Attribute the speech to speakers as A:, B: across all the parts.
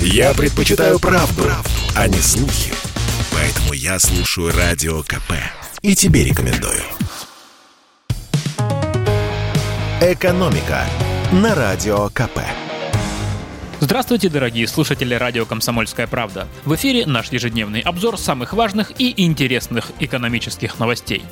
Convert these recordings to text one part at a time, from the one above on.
A: Я предпочитаю правду, правду, а не слухи. Поэтому я слушаю Радио КП. И тебе рекомендую. «Экономика» на Радио КП.
B: Здравствуйте, дорогие слушатели радио «Комсомольская правда». В эфире наш ежедневный обзор самых важных и интересных экономических новостей.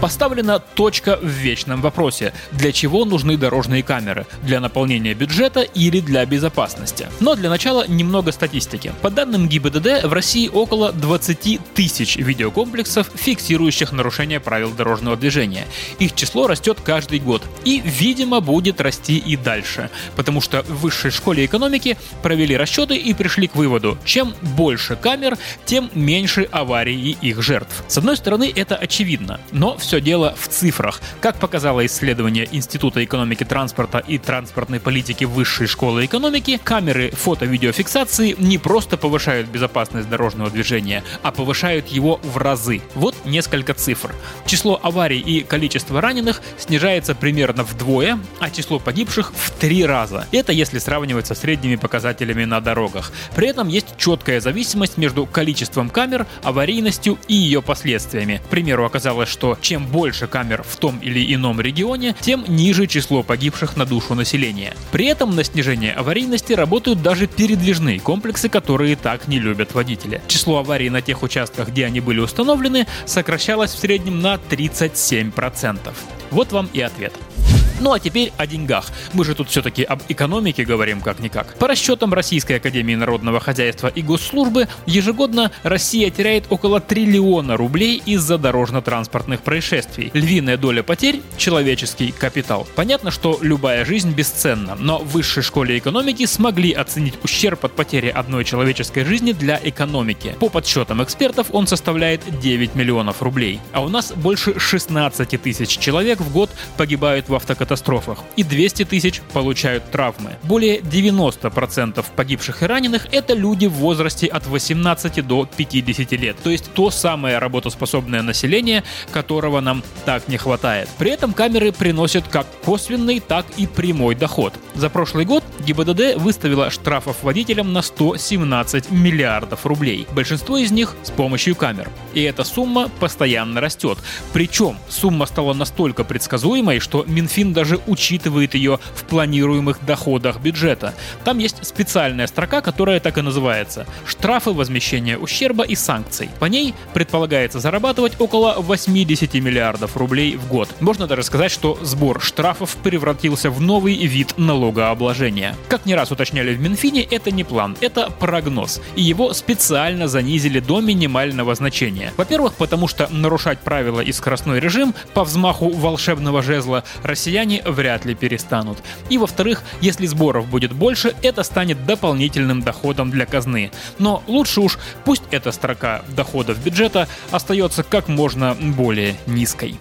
B: Поставлена точка в вечном вопросе. Для чего нужны дорожные камеры? Для наполнения бюджета или для безопасности? Но для начала немного статистики. По данным ГИБДД, в России около 20 тысяч видеокомплексов, фиксирующих нарушения правил дорожного движения. Их число растет каждый год. И, видимо, будет расти и дальше. Потому что в высшей школе экономики провели расчеты и пришли к выводу, чем больше камер, тем меньше аварий и их жертв. С одной стороны, это очевидно. Но все все дело в цифрах. Как показало исследование Института экономики транспорта и транспортной политики Высшей школы экономики, камеры фото-видеофиксации не просто повышают безопасность дорожного движения, а повышают его в разы. Вот несколько цифр. Число аварий и количество раненых снижается примерно вдвое, а число погибших в три раза. Это если сравнивать со средними показателями на дорогах. При этом есть четкая зависимость между количеством камер, аварийностью и ее последствиями. К примеру, оказалось, что чем чем больше камер в том или ином регионе, тем ниже число погибших на душу населения. При этом на снижение аварийности работают даже передвижные комплексы, которые так не любят водители. Число аварий на тех участках, где они были установлены, сокращалось в среднем на 37%. Вот вам и ответ. Ну а теперь о деньгах. Мы же тут все-таки об экономике говорим как-никак. По расчетам Российской Академии Народного Хозяйства и Госслужбы, ежегодно Россия теряет около триллиона рублей из-за дорожно-транспортных происшествий. Львиная доля потерь – человеческий капитал. Понятно, что любая жизнь бесценна, но в высшей школе экономики смогли оценить ущерб от потери одной человеческой жизни для экономики. По подсчетам экспертов он составляет 9 миллионов рублей. А у нас больше 16 тысяч человек в год погибают в автокатастрофе катастрофах, и 200 тысяч получают травмы. Более 90% погибших и раненых – это люди в возрасте от 18 до 50 лет, то есть то самое работоспособное население, которого нам так не хватает. При этом камеры приносят как косвенный, так и прямой доход. За прошлый год ГИБДД выставила штрафов водителям на 117 миллиардов рублей. Большинство из них с помощью камер. И эта сумма постоянно растет. Причем сумма стала настолько предсказуемой, что Минфин даже учитывает ее в планируемых доходах бюджета. Там есть специальная строка, которая так и называется – штрафы, возмещения ущерба и санкций. По ней предполагается зарабатывать около 80 миллиардов рублей в год. Можно даже сказать, что сбор штрафов превратился в новый вид налогообложения. Как не раз уточняли в Минфине, это не план, это прогноз. И его специально занизили до минимального значения. Во-первых, потому что нарушать правила и скоростной режим по взмаху волшебного жезла россияне вряд ли перестанут. И во-вторых, если сборов будет больше, это станет дополнительным доходом для казны. Но лучше уж пусть эта строка доходов бюджета остается как можно более низкой.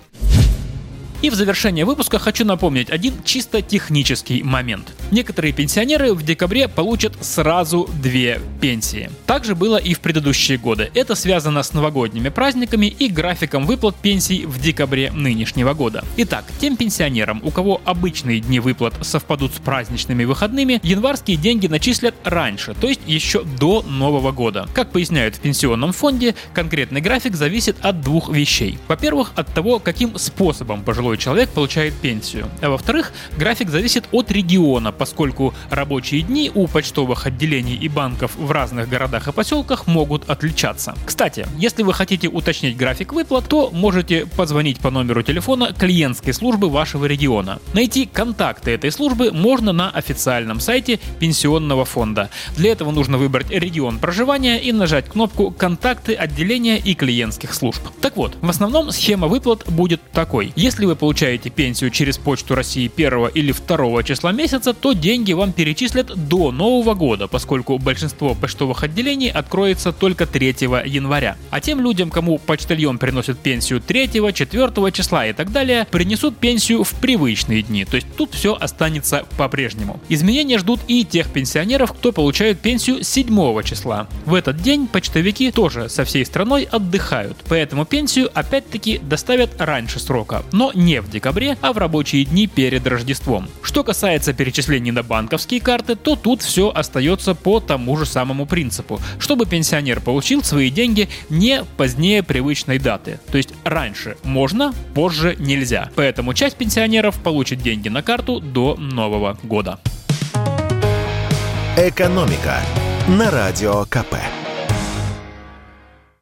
B: И в завершение выпуска хочу напомнить один чисто технический момент. Некоторые пенсионеры в декабре получат сразу две пенсии. Так же было и в предыдущие годы. Это связано с новогодними праздниками и графиком выплат пенсий в декабре нынешнего года. Итак, тем пенсионерам, у кого обычные дни выплат совпадут с праздничными выходными, январские деньги начислят раньше, то есть еще до Нового года. Как поясняют в пенсионном фонде, конкретный график зависит от двух вещей. Во-первых, от того, каким способом пожилой человек получает пенсию. А во-вторых, график зависит от региона, поскольку рабочие дни у почтовых отделений и банков в разных городах и поселках могут отличаться. Кстати, если вы хотите уточнить график выплат, то можете позвонить по номеру телефона клиентской службы вашего региона. Найти контакты этой службы можно на официальном сайте пенсионного фонда. Для этого нужно выбрать регион проживания и нажать кнопку «Контакты отделения и клиентских служб». Так вот, в основном схема выплат будет такой. Если вы получаете пенсию через Почту России 1 или 2 числа месяца, то деньги вам перечислят до Нового года, поскольку большинство почтовых отделений откроется только 3 января. А тем людям, кому почтальон приносит пенсию 3, 4 числа и так далее, принесут пенсию в привычные дни, то есть тут все останется по-прежнему. Изменения ждут и тех пенсионеров, кто получает пенсию 7 числа. В этот день почтовики тоже со всей страной отдыхают, поэтому пенсию опять-таки доставят раньше срока, но не в декабре, а в рабочие дни перед Рождеством. Что касается перечисления поступлений на банковские карты, то тут все остается по тому же самому принципу, чтобы пенсионер получил свои деньги не позднее привычной даты. То есть раньше можно, позже нельзя. Поэтому часть пенсионеров получит деньги на карту до Нового года.
A: Экономика на радио КП.